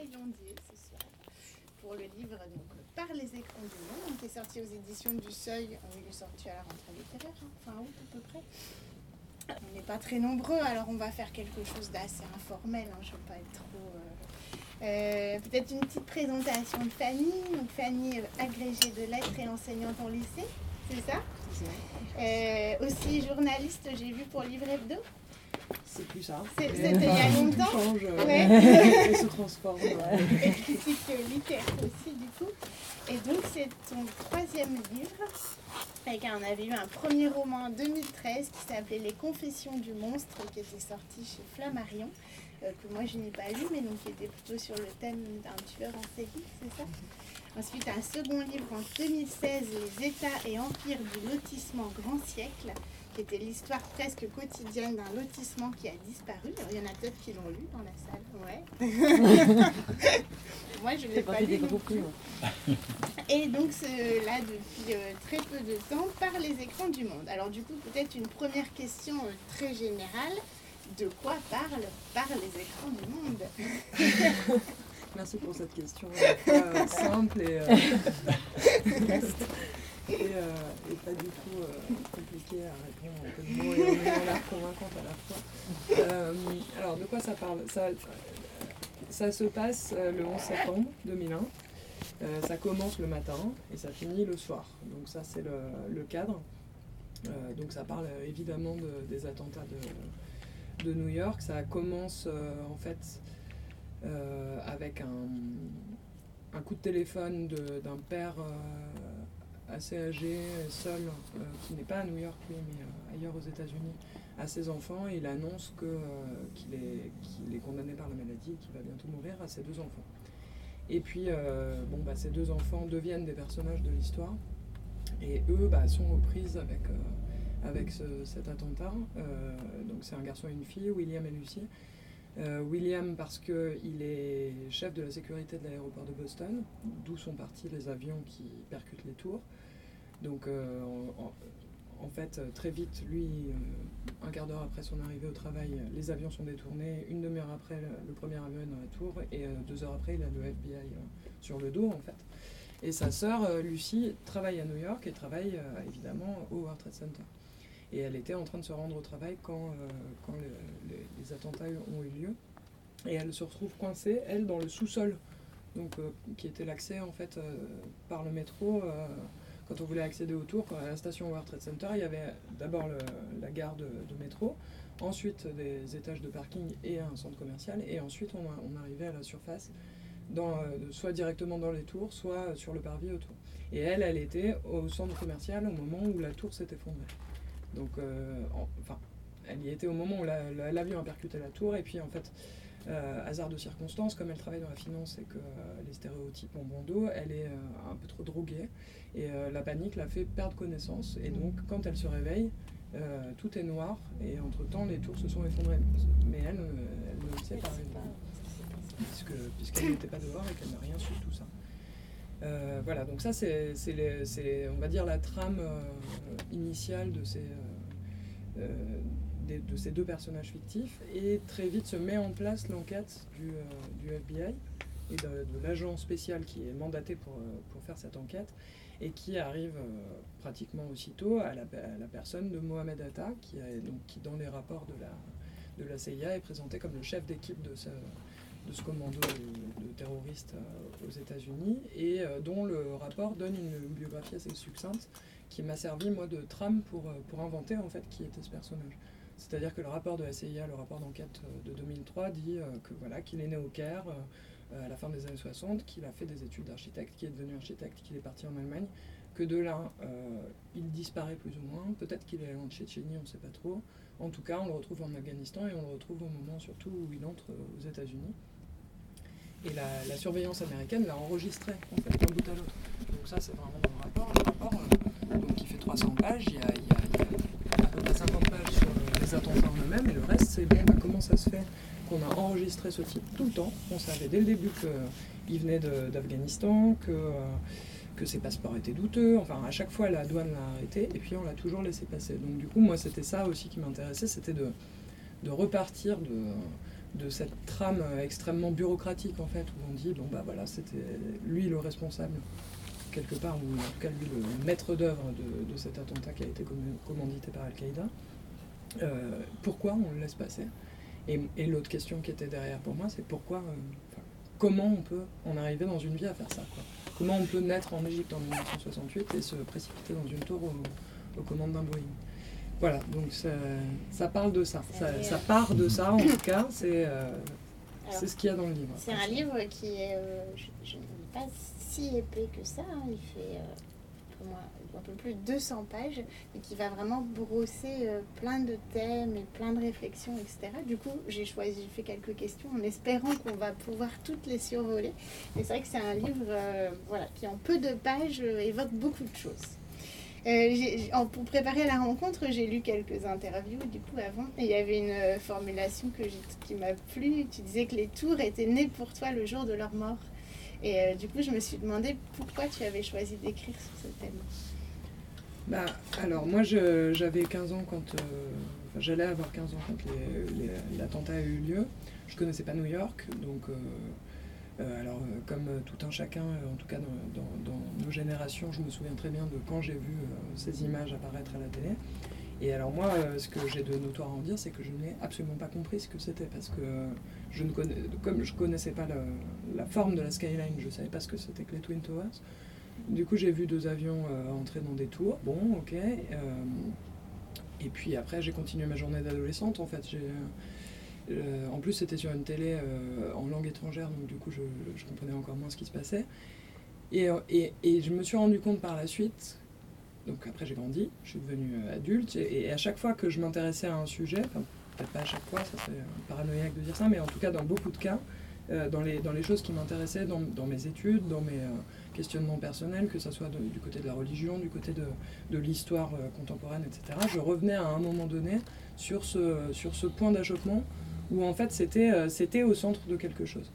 Ce soir pour le livre donc, Par les écrans du monde, qui est sorti aux éditions du Seuil. Il est sorti à la rentrée littéraire, hein, fin août à peu près. On n'est pas très nombreux, alors on va faire quelque chose d'assez informel. Hein, je ne veux pas être trop. Euh, euh, Peut-être une petite présentation de Fanny. Donc Fanny, euh, agrégée de lettres et enseignante en lycée, c'est ça Euh, Aussi journaliste, j'ai vu pour Livre Hebdo. C'est plus ça. C'était il y a enfin, tout longtemps change, euh, Ouais. et se transforme. ouais. et critique littéraire aussi du coup. Et donc c'est ton troisième livre. Avec un- on avait eu un premier roman en 2013 qui s'appelait Les Confessions du monstre qui était sorti chez Flammarion, euh, que moi je n'ai pas lu mais donc qui était plutôt sur le thème d'un tueur en série, c'est ça? Ensuite un second livre en 2016, Les États et empires du lotissement grand siècle, qui était l'histoire presque quotidienne d'un lotissement qui a disparu. Alors, il y en a peut-être qui l'ont lu dans la salle, ouais. Moi je ne l'ai pas pas lu. plus. ouais. Et donc là, depuis euh, très peu de temps, par les écrans du monde. Alors du coup, peut-être une première question euh, très générale. De quoi parle par les écrans du monde? Merci pour cette question euh, simple et, euh, et, euh, et pas du tout euh, compliquée à répondre en peu de mots et en l'air convaincante à la fois. Euh, alors, de quoi ça parle? Ça, ça se passe le 11 septembre 2001. Euh, ça commence le matin et ça finit le soir. Donc ça, c'est le, le cadre. Donc ça parle évidemment de- des attentats de, de New York. Ça commence en fait avec un, un coup de téléphone d'un père assez âgé, seul, euh, qui n'est pas à New York, mais euh, ailleurs aux États-Unis, à ses enfants. Et il annonce euh, qu'il est, condamné par la maladie et qu'il va bientôt mourir à ses deux enfants. Et puis, bon, bah, ces deux enfants deviennent des personnages de l'histoire. Et eux bah, sont aux prises avec, avec ce- cet attentat. Donc c'est un garçon et une fille, William et Lucie. Euh, William parce qu'il est chef de la sécurité de l'aéroport de Boston, d'où sont partis les avions qui percutent les tours. Donc euh, en, fait, euh, très vite, lui, un quart d'heure après son arrivée au travail, les avions sont détournés. Une demi-heure après, le, premier avion est dans la tour. Et deux heures après, il a le FBI sur le dos, en fait. Et sa sœur, Lucie, travaille à New York et travaille évidemment au World Trade Center. Et elle était en train de se rendre au travail quand, euh, quand le- les, attentats ont eu lieu. Et elle se retrouve coincée, elle, dans le sous-sol, donc euh, qui était l'accès en fait euh, par le métro. quand on voulait accéder au tour, à la station World Trade Center, il y avait d'abord la gare de, métro, ensuite des étages de parking et un centre commercial, et ensuite on, arrivait à la surface, dans, soit directement dans les tours, soit sur le parvis autour. Et elle, elle était au centre commercial au moment où la tour s'est effondrée. Donc, euh, en- enfin, elle y était au moment où la- la- l'avion a percuté la tour, et puis en fait, euh, hasard de circonstances, comme elle travaille dans la finance et que euh, les stéréotypes ont bon dos, elle est euh, un peu trop droguée, et la panique la fait perdre connaissance, et donc quand elle se réveille, tout est noir, et entre-temps, les tours se sont effondrées. Mais elle, elle ne le sait pas, puisque, puisqu'elle n'était pas dehors et qu'elle n'a rien su de tout ça. Euh, voilà, donc ça c'est, on va dire, la trame euh, initiale de ces, euh, de ces deux personnages fictifs, et très vite se met en place l'enquête du, FBI et de, l'agent spécial qui est mandaté pour, pour faire cette enquête, et qui arrive pratiquement aussitôt à la, la personne de Mohamed Atta, qui, donc, qui dans les rapports de la, de la CIA est présenté comme le chef d'équipe de ce, de ce commando de, terroristes euh, aux États-Unis et euh, dont le rapport donne une biographie assez succincte qui m'a servi moi de trame pour, euh, pour inventer en fait qui était ce personnage. C'est-à-dire que le rapport de la CIA, le rapport d'enquête de 2003 dit que voilà qu'il est né au Caire à la fin des années 60, qu'il a fait des études d'architecte, qu'il est devenu architecte, qu'il est parti en Allemagne, que de là il disparaît plus ou moins, peut-être qu'il est allé en Tchétchénie, on ne sait pas trop. En tout cas, on le retrouve en Afghanistan et on le retrouve au moment surtout où il entre aux États-Unis. Et la, la surveillance américaine l'a enregistré en fait d'un bout à l'autre. Donc ça c'est vraiment le rapport. Le rapport euh, donc, qui fait 300 pages, il y, a, à peu près 50 pages sur euh, les attentats en eux-mêmes et le reste c'est bon, bah, comment ça se fait qu'on a enregistré ce type tout le temps? On savait dès le début qu'il venait de- d'Afghanistan, que, euh, que ses passeports étaient douteux. Enfin à chaque fois la douane l'a arrêté et puis on l'a toujours laissé passer. Donc du coup moi c'était ça aussi qui m'intéressait, c'était de, de repartir de de cette trame extrêmement bureaucratique en fait, où on dit bon bah voilà, c'était lui le responsable quelque part, ou en tout cas lui le maître d'œuvre de, cet attentat qui a été commandité par Al-Qaïda. Euh, pourquoi on le laisse passer? Et, l'autre question qui était derrière pour moi, c'est pourquoi, euh, comment on peut en arriver dans une vie à faire ça Comment on peut naître en Égypte en 1968 et se précipiter dans une tour aux, commandes d'un Boeing? Voilà, donc ça, parle de ça. Ça, part de ça, en tout cas, c'est euh, ce qu'il y a dans le livre. C'est un livre qui est, je, ne pas si épais que ça, hein. il fait pour moi un peu plus de 200 pages, et qui va vraiment brosser euh, plein de thèmes et plein de réflexions, etc. Du coup, j'ai choisi, j'ai fait quelques questions en espérant qu'on va pouvoir toutes les survoler. Et c'est vrai que c'est un livre euh, voilà, qui, en peu de pages, euh, évoque beaucoup de choses. Pour préparer la rencontre, j'ai lu quelques interviews du coup avant, et il y avait une formulation que qui m'a plu. Tu disais que les tours étaient nés pour toi le jour de leur mort. Et du coup, je me suis demandé pourquoi tu avais choisi d'écrire sur ce thème. Bah, alors, moi, j'avais 15 ans quand. Euh, j'allais avoir 15 ans quand l'attentat a eu lieu. Je connaissais pas New York, donc. Euh, euh, alors, comme tout un chacun, en tout cas dans, nos générations, je me souviens très bien de quand j'ai vu ces images apparaître à la télé. Et alors moi, ce que j'ai de notoire à en dire, c'est que je n'ai absolument pas compris ce que c'était, parce que je ne comme je connaissais pas la, forme de la skyline, je savais pas ce que c'était que les Twin Towers. Du coup, j'ai vu deux avions euh, entrer dans des tours. Bon, ok. Euh, et puis après, j'ai continué ma journée d'adolescente. En fait, euh, en plus, c'était sur une télé en langue étrangère, donc du coup, je, comprenais encore moins ce qui se passait. Et, et, je me suis rendu compte par la suite, donc après j'ai grandi, je suis devenu adulte, et, à chaque fois que je m'intéressais à un sujet, peut-être pas à chaque fois, ça serait paranoïaque de dire ça, mais en tout cas dans beaucoup de cas, dans, les, choses qui m'intéressaient, dans, mes études, dans mes, questionnement personnel, que ce soit du côté de la religion, du côté de, l'histoire euh, contemporaine, etc. Je revenais à un moment donné sur ce point d'achoppement où en fait c'était, euh, c'était au centre de quelque chose.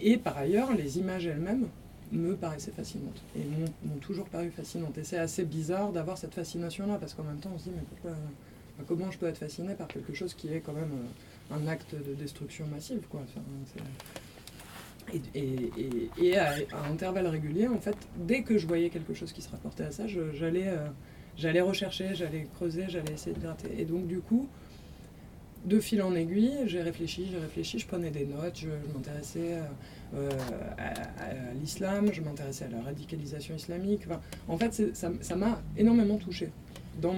Et par ailleurs, les images elles-mêmes me paraissaient fascinantes et m'ont, toujours paru fascinantes. Et c'est assez bizarre d'avoir cette fascination-là parce qu'en même temps on se dit mais pourquoi, comment je peux être fasciné par quelque chose qui est quand même euh, un acte de destruction massive quoi. Et, à, intervalles réguliers, en fait, dès que je voyais quelque chose qui se rapportait à ça, j'allais euh, rechercher, j'allais creuser, j'allais essayer de gratter. Et donc, du coup, de fil en aiguille, j'ai réfléchi, j'ai réfléchi, je prenais des notes, je, m'intéressais euh, euh, à, l'islam, je m'intéressais à la radicalisation islamique. en fait, ça m'a énormément touché dans,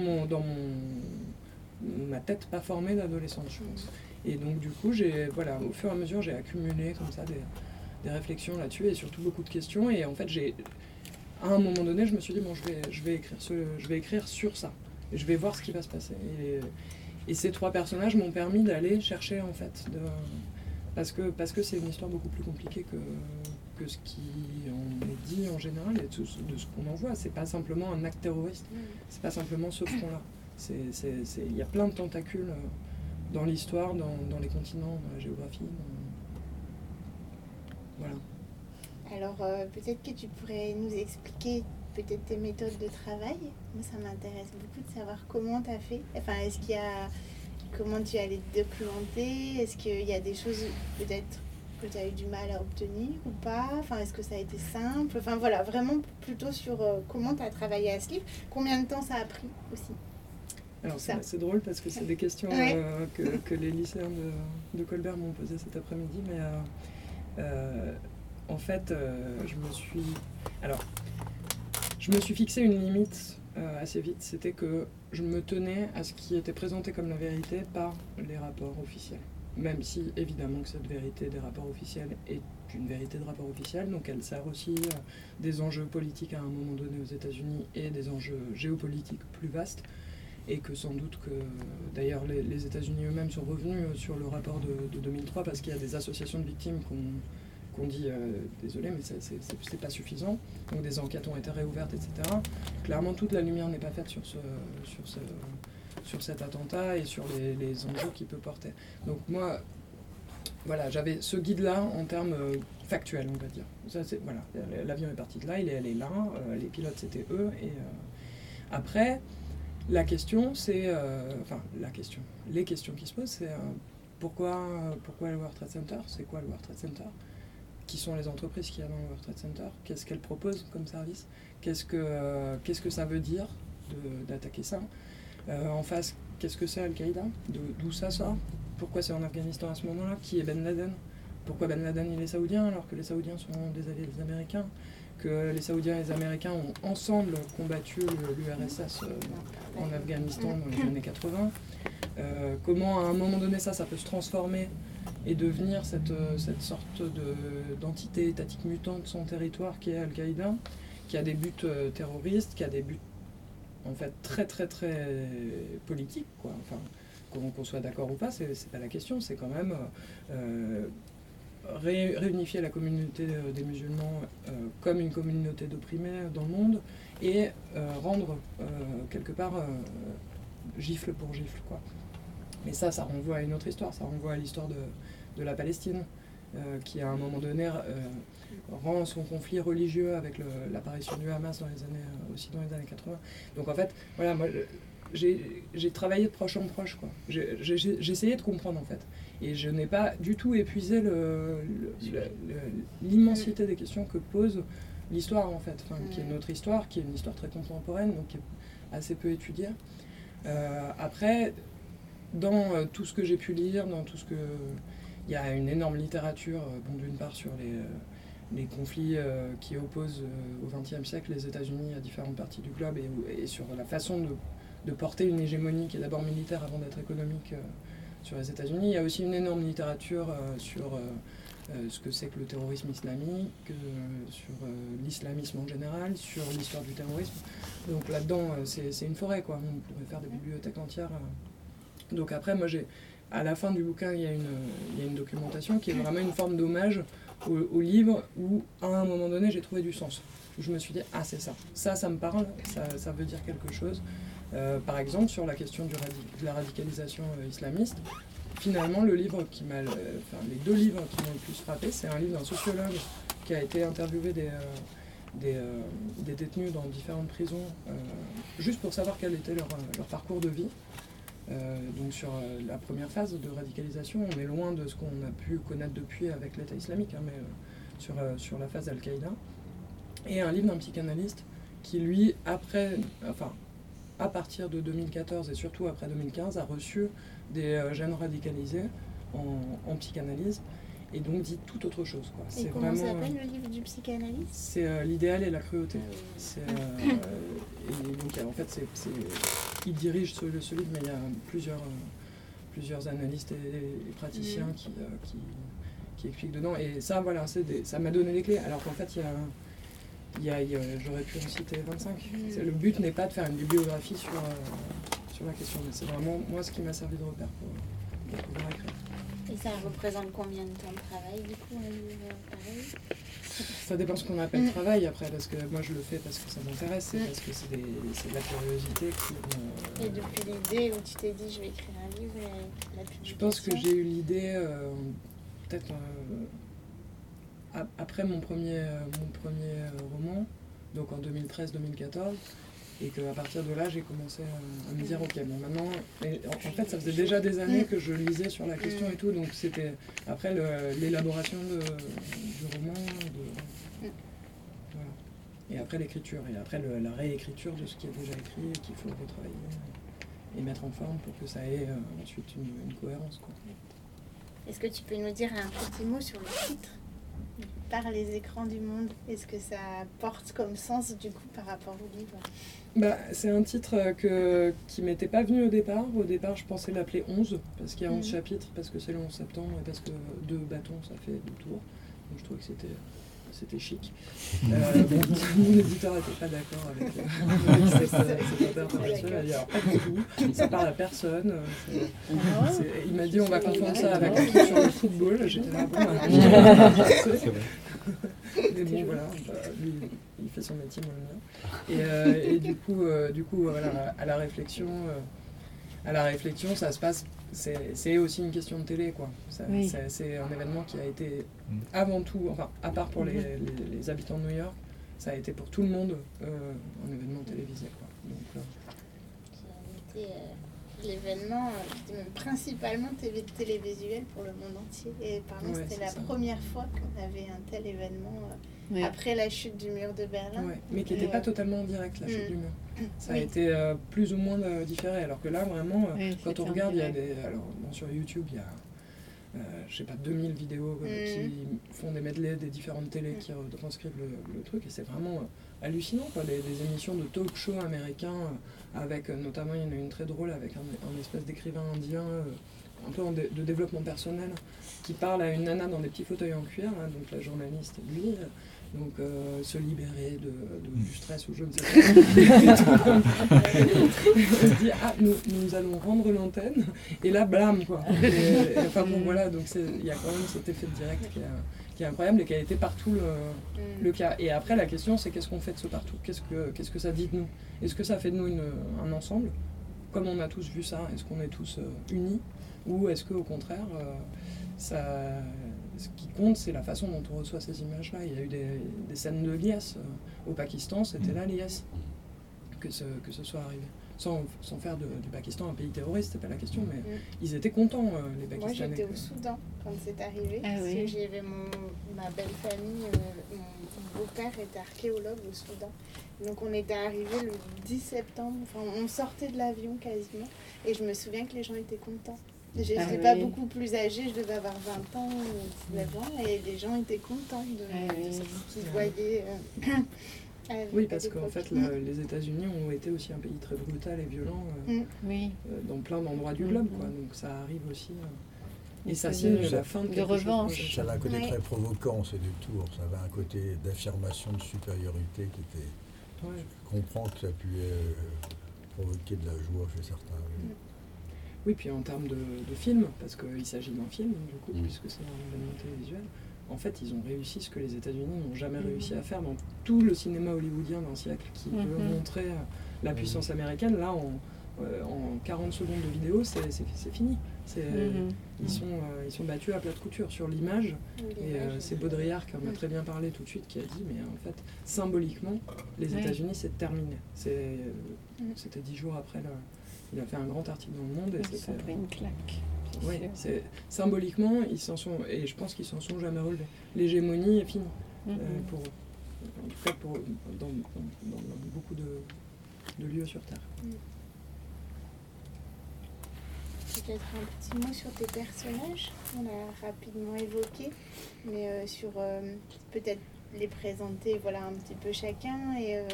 ma tête pas formée d'adolescente, je pense. Et donc, du coup, au fur et à mesure, j'ai accumulé comme ça des, réflexions là-dessus et surtout beaucoup de questions. Et en fait, à un moment donné, je me suis dit, bon, je vais, écrire, sur ça. Et je vais voir ce qui va se passer. Et ces trois personnages m'ont permis d'aller chercher, en fait, de, parce que parce que c'est une histoire beaucoup plus compliquée que, que ce qui en est dit en général et de, ce qu'on en voit. C'est pas simplement un acte terroriste, c'est pas simplement ce front-là. Il y a plein de tentacules euh, dans l'histoire, dans, dans, les continents, dans la géographie. Alors euh, peut-être que tu pourrais nous expliquer peut-être tes méthodes de travail. Moi, ça m'intéresse beaucoup de savoir comment tu as fait. Enfin, est-ce qu'il y a comment tu allais te documenter? Est-ce qu'il y a des choses peut-être que tu as eu du mal à obtenir ou pas? Enfin, est-ce que ça a été simple? Enfin voilà, vraiment plutôt sur euh, comment tu as travaillé à ce livre. Combien de temps ça a pris aussi? Alors c'est drôle parce que c'est des questions euh, que, les lycéens de, Colbert m'ont posées cet après-midi, mais euh, en fait, je me suis. Alors, je me suis fixé une limite euh, assez vite. C'était que je me tenais à ce qui était présenté comme la vérité par les rapports officiels. Même si, évidemment, que cette vérité des rapports officiels est une vérité de rapport officiel, donc elle sert aussi des enjeux politiques à un moment donné aux États-Unis et des enjeux géopolitiques plus vastes et que sans doute que d'ailleurs les, États-Unis eux-mêmes sont revenus euh, sur le rapport de, 2003 parce qu'il y a des associations de victimes qui ont dit euh, désolé mais c'est pas suffisant. Donc des enquêtes ont été réouvertes etc clairement toute la lumière n'est pas faite sur ce, sur ce sur cet attentat et sur les, enjeux qu'il peut porter. Donc moi voilà j'avais ce guide là en termes euh, factuels on va dire. Voilà. L'avion est parti de là il est allé là les pilotes c'était eux et après la question, c'est. Euh, enfin, la question. Les questions qui se posent, c'est euh, pourquoi, pourquoi le World Trade Center? C'est quoi le World Trade Center? Qui sont les entreprises qu'il y a dans le World Trade Center Qu'est-ce qu'elles proposent comme service Qu'est-ce que, qu'est-ce que ça veut dire d'attaquer ça En face, qu'est-ce que c'est Al-Qaïda D'où ça sort Pourquoi c'est en Afghanistan à ce moment-là Qui est Ben Laden Pourquoi Ben Laden il est saoudien alors que les Saoudiens sont des alliés Américains que les Saoudiens et les Américains ont ensemble combattu l'URSS euh, en Afghanistan dans les années 80. Euh, comment à un moment donné ça, ça peut se transformer et devenir cette, euh, cette sorte d'entité étatique mutante sans territoire qui est Al-Qaïda, qui a des buts terroristes, qui a des buts en fait très très très politiques. Quoi. Enfin, qu'on soit d'accord ou pas, c'est pas la question, c'est quand même réunifier la communauté des musulmans euh, comme une communauté d'opprimés dans le monde et euh, rendre euh, quelque part gifle pour gifle. Quoi. Mais ça, ça renvoie à une autre histoire, ça renvoie à l'histoire de, de, la Palestine, qui à un moment donné rend son conflit religieux avec l'apparition du Hamas dans les années, aussi dans les années 80. Donc en fait, voilà, moi j'ai travaillé de proche en proche. J'ai essayé de comprendre en fait. Et je n'ai pas du tout épuisé l'immensité des questions que pose l'histoire, en fait, qui est notre histoire, qui est une histoire très contemporaine, donc qui est assez peu étudiée. Euh, après, dans euh, tout ce que j'ai pu lire, dans tout ce que. Il y a une énorme littérature, euh, bon, d'une part sur les, les conflits qui opposent au XXe siècle les États-Unis à différentes parties du globe et, sur la façon de, porter une hégémonie qui est d'abord militaire avant d'être économique sur les États-Unis. Il y a aussi une énorme littérature euh, sur euh, euh, ce que c'est que le terrorisme islamique, sur l'islamisme en général, sur l'histoire du terrorisme. Donc là-dedans, c'est une forêt, quoi. On pourrait faire des bibliothèques entières. Donc après, moi, j'ai à la fin du bouquin, il y, a une, y a une documentation qui est vraiment une forme d'hommage au, livre où, à un moment donné, j'ai trouvé du sens. je me suis dit, ah, c'est ça. Ça, ça me parle, ça, ça veut dire quelque chose. Euh, par exemple, sur la question de la radicalisation euh, islamiste, finalement, le livre qui m'a, enfin, les deux livres qui m'ont le plus frappé, c'est un livre d'un sociologue qui a été interviewé des, euh, des, détenus dans différentes prisons, juste pour savoir quel était leur, leur parcours de vie. Donc sur la première phase de radicalisation, on est loin de ce qu'on a pu connaître depuis avec l'État islamique, hein, mais sur, sur la phase Al-Qaïda. Et un livre d'un psychanalyste qui, lui, après, enfin, à partir de 2014 et surtout après 2015, a reçu des euh, jeunes radicalisés en, psychanalyse et donc dit tout autre chose. Quoi. Et comment s'appelle le livre du psychanalyste? C'est euh, L'idéal et la cruauté. Ah euh, et donc en fait, c'est, il dirige ce, ce, livre, mais il y a plusieurs, plusieurs analystes et, praticiens mm. qui, qui, qui, expliquent dedans. Et ça, voilà, ça m'a donné les clés. Alors qu'en fait, il y a j'aurais pu en citer 25. Le but n'est pas de faire une bibliographie sur, euh, sur la question, mais c'est vraiment moi ce qui m'a servi de repère pour, pouvoir écrire. Et ça représente combien de temps de travail du coup Ça dépend ce qu'on appelle mm. travail après, parce que moi je le fais parce que ça m'intéresse, c'est mm. parce que c'est de la curiosité qui. Et depuis l'idée où tu t'es dit je vais écrire un livre, et la Je pense que j'ai eu l'idée euh, peut-être. Euh, après mon premier, euh, mon premier roman, donc en 2013-2014, et qu'à partir de là, j'ai commencé à, me dire, ok, bon, maintenant, en, fait, ça faisait déjà des années que je lisais sur la question et tout, donc c'était après l'élaboration du roman, et après l'écriture, et après la réécriture de ce qui est déjà écrit et qu'il faut retravailler et mettre en forme pour que ça ait euh, ensuite une, cohérence. Est-ce que tu peux nous dire un petit mot sur le titre? Par les écrans du monde Est-ce que ça porte comme sens du coup par rapport au livre? Bah, C'est un titre que, qui m'était pas venu au départ. Au départ, je pensais l'appeler 11, parce qu'il y a 11 mhm. chapitres, parce que c'est le 11 septembre, et parce que deux bâtons, ça fait deux tours. Donc je trouvais que c'était c'était chic. Euh, mon éditeur n'était pas d'accord avec, euh, cette, intervention. Il a pas du tout, ça parle à personne. Euh, ah il m'a dit on va confondre ça avec un truc sur le football. J'étais là, bon, bah, Mais bon, voilà, bah, lui, il fait son métier, moi le mien. Et, euh, et du coup, euh, du coup voilà, à la réflexion, euh, à la réflexion, ça se passe. C'est aussi une question de télé, quoi. C'est un événement qui a été mm. avant tout, enfin, à part pour les, les, les habitants de New York, ça a été pour tout le monde un événement télévisé, quoi. Donc, qui a été l'événement, même principalement télé télévisuel pour le monde entier. Et par Ouais, c'était la ça. première fois qu'on avait un tel événement euh, Ouais. après la chute du mur de Berlin. Ouais, mais qui n'était Ouais. pas totalement en direct, la chute Mm. du mur. Ça a Oui. été euh, plus ou moins euh, différé, alors que là, vraiment, euh, Oui, quand on regarde, il y a des... Alors, bon, sur YouTube, il y a, euh, je sais pas, 2000 vidéos euh, Mm. qui font des medleys des différentes télés Mm. qui retranscrivent le, le truc, et c'est vraiment euh, hallucinant, quoi. Des, des émissions de talk show américains, euh, avec euh, notamment, il y en a une très drôle, avec un, un espèce d'écrivain indien, euh, un peu en de développement personnel, qui parle à une nana dans des petits fauteuils en cuir, hein, donc la journaliste, lui, euh, donc euh, se libérer de, de- du stress ou je ne sais pas. On se dit ah nous, nous allons rendre l'antenne et là blam quoi. Et, et enfin bon voilà donc il y a quand même cet effet de direct qui, est- qui est incroyable et qui a été partout le, le cas. Et après la question c'est qu'est-ce qu'on fait de ce partout? Qu'est-ce que qu'est-ce que ça dit de nous? Est-ce que ça fait de nous une- un ensemble? Comme on a tous vu ça, est-ce qu'on est tous euh, unis? Ou est-ce que au contraire euh, ça ce qui compte, c'est la façon dont on reçoit ces images-là. Il y a eu des, des scènes de liesse euh, au Pakistan, c'était la liesse que ce, que ce soit arrivé. Sans, sans faire de- du Pakistan un pays terroriste, c'est pas la question, mais Mm. ils étaient contents, euh, les Moi, Pakistanais. j'étais que- au Soudan quand c'est arrivé. Ah parce oui. que j'y avais mon, ma belle famille, euh, mon beau-père était archéologue au Soudan. Donc on était arrivé le 10 septembre, enfin on sortait de l'avion quasiment, et je me souviens que les gens étaient contents. Je Ah n'étais pas oui. beaucoup plus âgée, je devais avoir 20 ans ou 19 ans, et les gens étaient contents de, Ah oui. de ce qu'ils voyaient. euh, Oui, parce qu'en fait, le- les États-Unis ont été aussi un pays très brutal et violent euh, Mm. Oui. euh, dans plein d'endroits du globe, quoi. Donc ça arrive aussi. euh, et ça de- la fin de, de quelque chose revanche. qu'on- Ça avait un côté Ouais. très provoquant, ces deux tours. Ça avait un côté d'affirmation de supériorité qui était. Ouais. Je comprends que ça puisse euh, provoquer de la joie chez certains. oui. Oui, puis en termes de, de film, parce qu'il s'agit d'un film, du coup, Mm. puisque c'est un événement télévisuel, en fait, ils ont réussi ce que les États-Unis n'ont jamais Mhm. réussi à faire dans tout le cinéma hollywoodien d'un siècle qui veut Mhm. montrer la puissance américaine. Là, en, euh, en 40 secondes de vidéo, c'est fini. Mhm. Ils, sont, euh, ils sont battus à plat de couture sur l'image. Et euh, c'est Baudrillard qui en a Mm. très bien parlé tout de suite, qui a dit, mais en fait, symboliquement, les. États-Unis, c'est terminé. Euh, Mm. C'était dix jours après. Le, il a fait un grand article dans le Monde. Et c'était, pris une claque. c'est oui, symboliquement, ils s'en sont, et je pense qu'ils s'en sont jamais relevés. L'hégémonie est finie Mhm. euh, pour, en tout cas pour, dans, dans- dans- dans beaucoup de, de lieux sur Terre. Peut-être un petit mot sur tes personnages, on a rapidement évoqué, mais euh, sur euh, peut-être les présenter voilà, un petit peu chacun et euh,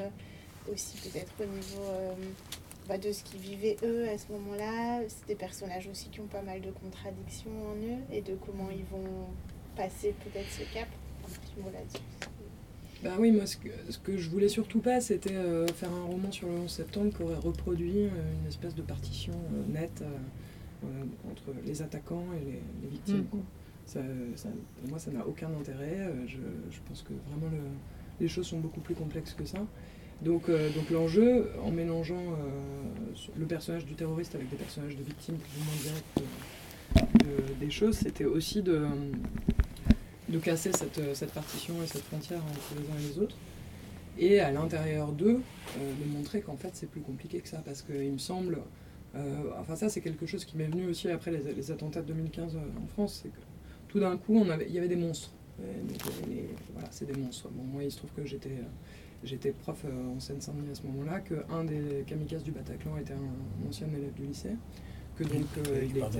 aussi peut-être au niveau euh, bah, de ce qu'ils vivaient eux à ce moment-là. C'est des personnages aussi qui ont pas mal de contradictions en eux et de comment ils vont passer peut-être ce cap. Un petit mot là-dessus. Bah oui, moi ce que, ce que je voulais surtout pas, c'était euh, faire un roman sur le 11 septembre qui aurait reproduit euh, une espèce de partition euh, nette entre les attaquants et les, les victimes. Ça- ça- pour moi, ça n'a aucun intérêt. je, je pense que vraiment le- les choses sont beaucoup plus complexes que ça. Donc, euh, donc l'enjeu, en mélangeant euh, le personnage du terroriste avec des personnages de victimes plus ou moins directes euh, de- des choses, c'était aussi de, de casser cette, cette partition et cette frontière entre les uns et les autres. Et à l'intérieur d'eux, de montrer qu'en fait c'est plus compliqué que ça. Parce qu'il me semble, enfin ça c'est quelque chose qui m'est venu aussi après les, attentats de 2015 en France, c'est que tout d'un coup il y avait des monstres. C'est des monstres. Bon, moi il se trouve que j'étais euh, j'étais prof euh, en Seine-Saint-Denis à ce moment-là, qu'un des kamikazes du Bataclan était un, ancien élève du lycée, que donc euh, il Pardon.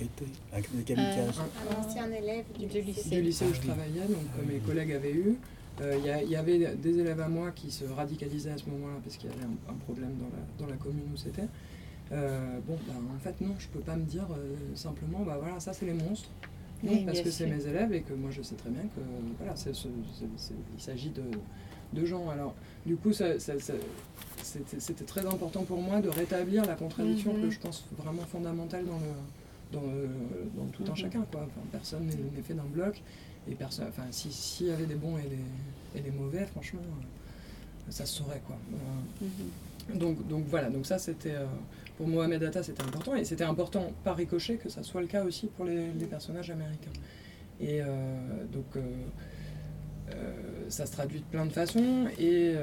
était. Un ancien élève du, Du lycée. du lycée où Ah je oui. travaillais, donc Ah que mes collègues avaient eu. Euh, Il y, avait des élèves à moi qui se radicalisaient à ce moment-là parce qu'il y avait un, un problème dans la, dans la commune où c'était. Euh, bon, bah, en fait, non, je peux pas me dire euh, simplement, bah voilà, ça c'est les monstres. Non, Oui, parce que c'est mes élèves et que moi je sais très bien que voilà, il s'agit de, de gens. Alors, du coup, ça- ça- ça- c'était très important pour moi de rétablir la contradiction Mhm. que je pense vraiment fondamentale dans le, dans, le- dans tout un Mhm. chacun. Quoi. Enfin, personne n'est fait d'un bloc. Et personne, enfin, si- s'il y avait des bons et des, et des mauvais, franchement, ça se saurait. Quoi. Euh, Mhm. donc, donc voilà, donc ça c'était euh, pour Mohamed Atta c'était important et c'était important par ricochet que ça soit le cas aussi pour les, les personnages américains. Et euh, donc euh, ça se traduit de plein de façons et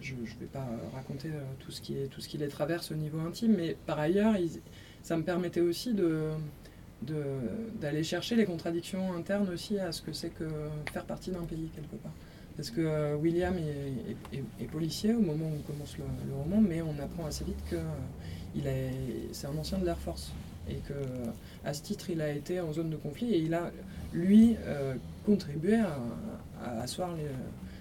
je ne vais pas raconter tout ce, qui est, tout ce qui les traverse au niveau intime, mais par ailleurs, ça me permettait aussi de, d'aller chercher les contradictions internes aussi à ce que c'est que faire partie d'un pays quelque part. Parce que euh, William est, policier au moment où commence le, roman, mais on apprend assez vite que euh, c'est un ancien de l'Air Force. Et que à ce titre il a été en zone de conflit et il a lui euh, contribué à, asseoir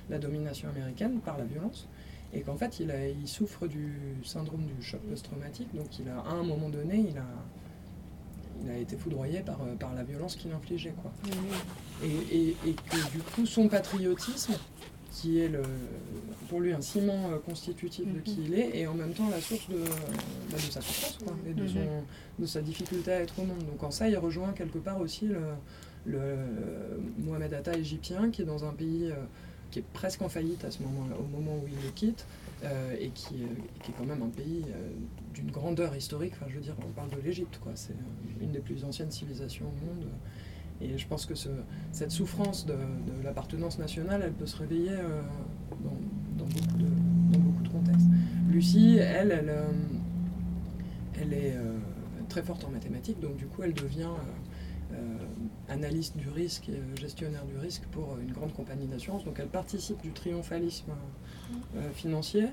la domination américaine par la violence. Et qu'en fait il, il souffre du syndrome du choc post-traumatique. Donc il a à un moment donné il a il a été foudroyé par, euh, par la violence qu'il infligeait. Quoi. Et, et, que du coup, son patriotisme, qui est le, pour lui un ciment euh, constitutif de qui il est, et en même temps la source de, bah, de sa souffrance quoi, et de, son, de, sa difficulté à être au monde. Donc en ça, il rejoint quelque part aussi le, le Mohamed Atta égyptien, qui est dans un pays euh, qui est presque en faillite à ce moment au moment où il le quitte, euh, et qui, euh, qui, est quand même un pays euh, d'une grandeur historique. Enfin, je veux dire, on parle de l'Égypte, quoi. C'est une des plus anciennes civilisations au monde. Et je pense que ce, cette souffrance de, l'appartenance nationale, elle peut se réveiller dans, dans, beaucoup de, dans, beaucoup de, contextes. Lucie, elle, elle, elle est très forte en mathématiques, donc du coup, elle devient analyste du risque et gestionnaire du risque pour une grande compagnie d'assurance. Donc elle participe du triomphalisme euh, financier.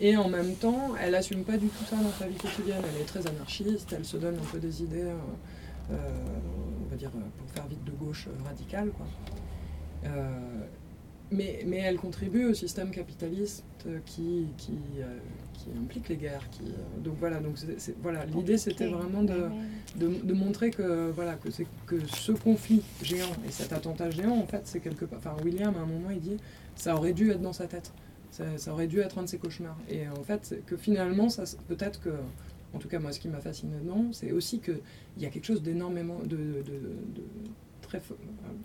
Et en même temps, elle assume pas du tout ça dans sa vie quotidienne. Elle est très anarchiste, elle se donne un peu des idées, euh, euh, on va dire, pour faire vite de gauche radicale. Quoi. Mais, mais elle contribue au système capitaliste qui, qui, qui implique les guerres. Qui, donc voilà, donc voilà, l'idée c'était vraiment de, de, de, montrer que, voilà, que, que ce conflit géant et cet attentat géant, en fait, c'est quelque part. Enfin, William, à un moment, il dit ça aurait dû être dans sa tête. Ça, aurait dû être un de ses cauchemars. Et en fait, que finalement, ça, peut-être que, en tout cas, moi, ce qui m'a fasciné dedans, c'est aussi qu'il y a quelque chose d'énormément, de, de, de, très,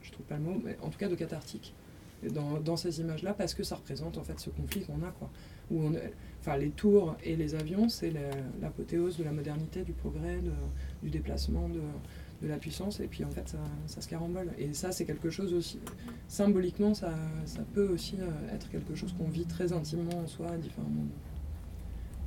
je trouve pas le mot, mais en tout cas de cathartique dans, dans ces images-là, parce que ça représente en fait ce conflit qu'on a, quoi. Où on, enfin, les tours et les avions, c'est l'apothéose de la modernité, du progrès, du déplacement, de, de la puissance, et puis en fait, ça, ça se carambole. Et ça, c'est quelque chose aussi, symboliquement, ça, ça peut aussi euh, être quelque chose qu'on vit très intimement en soi à différents moments.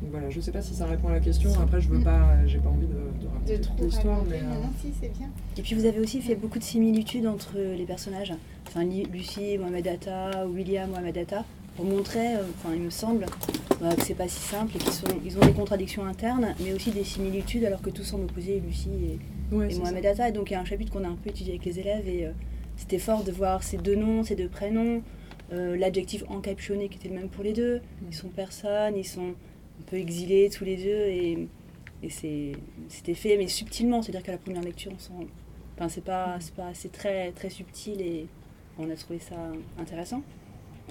Donc voilà, je sais pas si ça répond à la question. Après, je veux pas, j'ai pas envie de, de raconter toute l'histoire, mais. Euh... si, c'est bien. Et puis, vous avez aussi fait beaucoup de similitudes entre les personnages. Enfin, Lucie, Mohamed Atta, William, Mohamed Atta, pour montrer, euh, enfin, il me semble, bah, que c'est pas si simple et qu'ils sont, ils ont des contradictions internes, mais aussi des similitudes, alors que tout semble opposé, Lucie et, et Mohamed Atta. Et donc il y a un chapitre qu'on a un peu étudié avec les élèves et euh, c'était fort de voir ces deux noms, ces deux prénoms, euh, l'adjectif encaptionné qui était le même pour les deux. Mm. Ils sont personnes, ils sont un peu exilés tous les deux et, et c'était fait mais subtilement, c'est-à-dire qu'à la première lecture on sent, enfin c'est pas, pas c'est très très subtil et on a trouvé ça intéressant.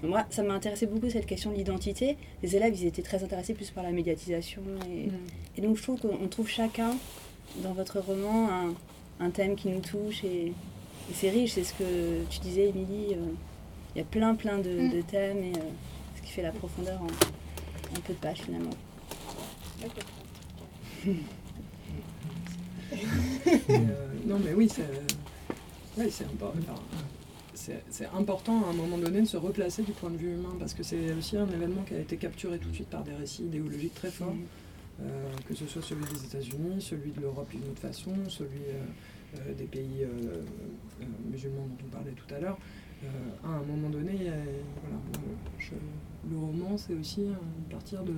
Moi, ça m'a intéressé beaucoup cette question de l'identité. Les élèves, ils étaient très intéressés plus par la médiatisation. Et, mm. et donc, je trouve qu'on trouve chacun dans votre roman un, un, thème qui nous touche et, c'est riche. C'est ce que tu disais, Émilie. Euh, il y a plein, plein de, mm. de thèmes et euh, ce qui fait la profondeur en, peu de pages finalement. euh, non, mais oui, c'est ouais, important. C'est important à un moment donné de se replacer du point de vue humain parce que c'est aussi un événement qui a été capturé tout de suite par des récits idéologiques très forts. Euh, que ce soit celui des États-Unis, celui de l'Europe d'une autre façon, celui euh, euh, des pays musulmans dont on parlait tout à l'heure. à un moment donné, voilà, le roman, c'est aussi partir de,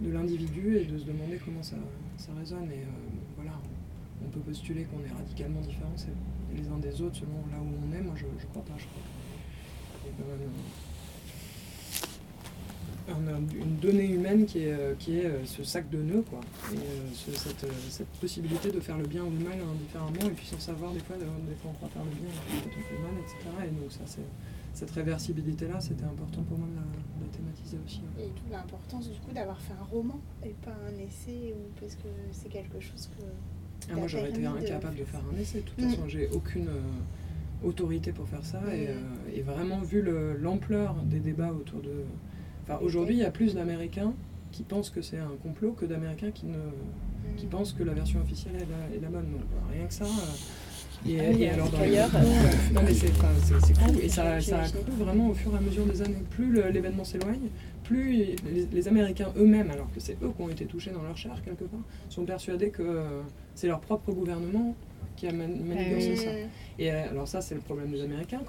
de l'individu et de se demander comment ça, ça résonne. Et voilà, on peut postuler qu'on est radicalement différents les uns des autres selon là où on est. Moi, je ne crois pas. Je crois une donnée humaine qui est, euh, euh, ce sac de nœuds, quoi. Et euh, cette, possibilité de faire le bien ou le mal indifféremment, et puis sans savoir, des fois, des fois on croit faire le bien, et on fait le mal, etc. Et donc, cette réversibilité-là, c'était important pour moi de la, thématiser aussi. Et toute l'importance du coup d'avoir fait un roman et pas un essai, ou parce que c'est quelque chose que. Ah, moi j'aurais été incapable de... faire un essai, de toute mm. façon j'ai aucune autorité pour faire ça, et, et, vraiment vu l'ampleur des débats autour de, aujourd'hui, il y a plus d'Américains qui pensent que c'est un complot que d'Américains qui, ne, qui pensent que la version officielle est la, bonne. Donc, rien que ça, euh, Et, Ah et alors dans les euh, non mais c'est enfin, Ah oui, et ça, ça a cru vraiment au fur et à mesure des années. Plus l'événement s'éloigne, plus les, les Américains eux-mêmes, alors que c'est eux qui ont été touchés dans leur chair quelque part, sont persuadés que euh, c'est leur propre gouvernement qui a man- manigancé ça. Mm. Et euh, alors ça c'est le problème des Américains. Quand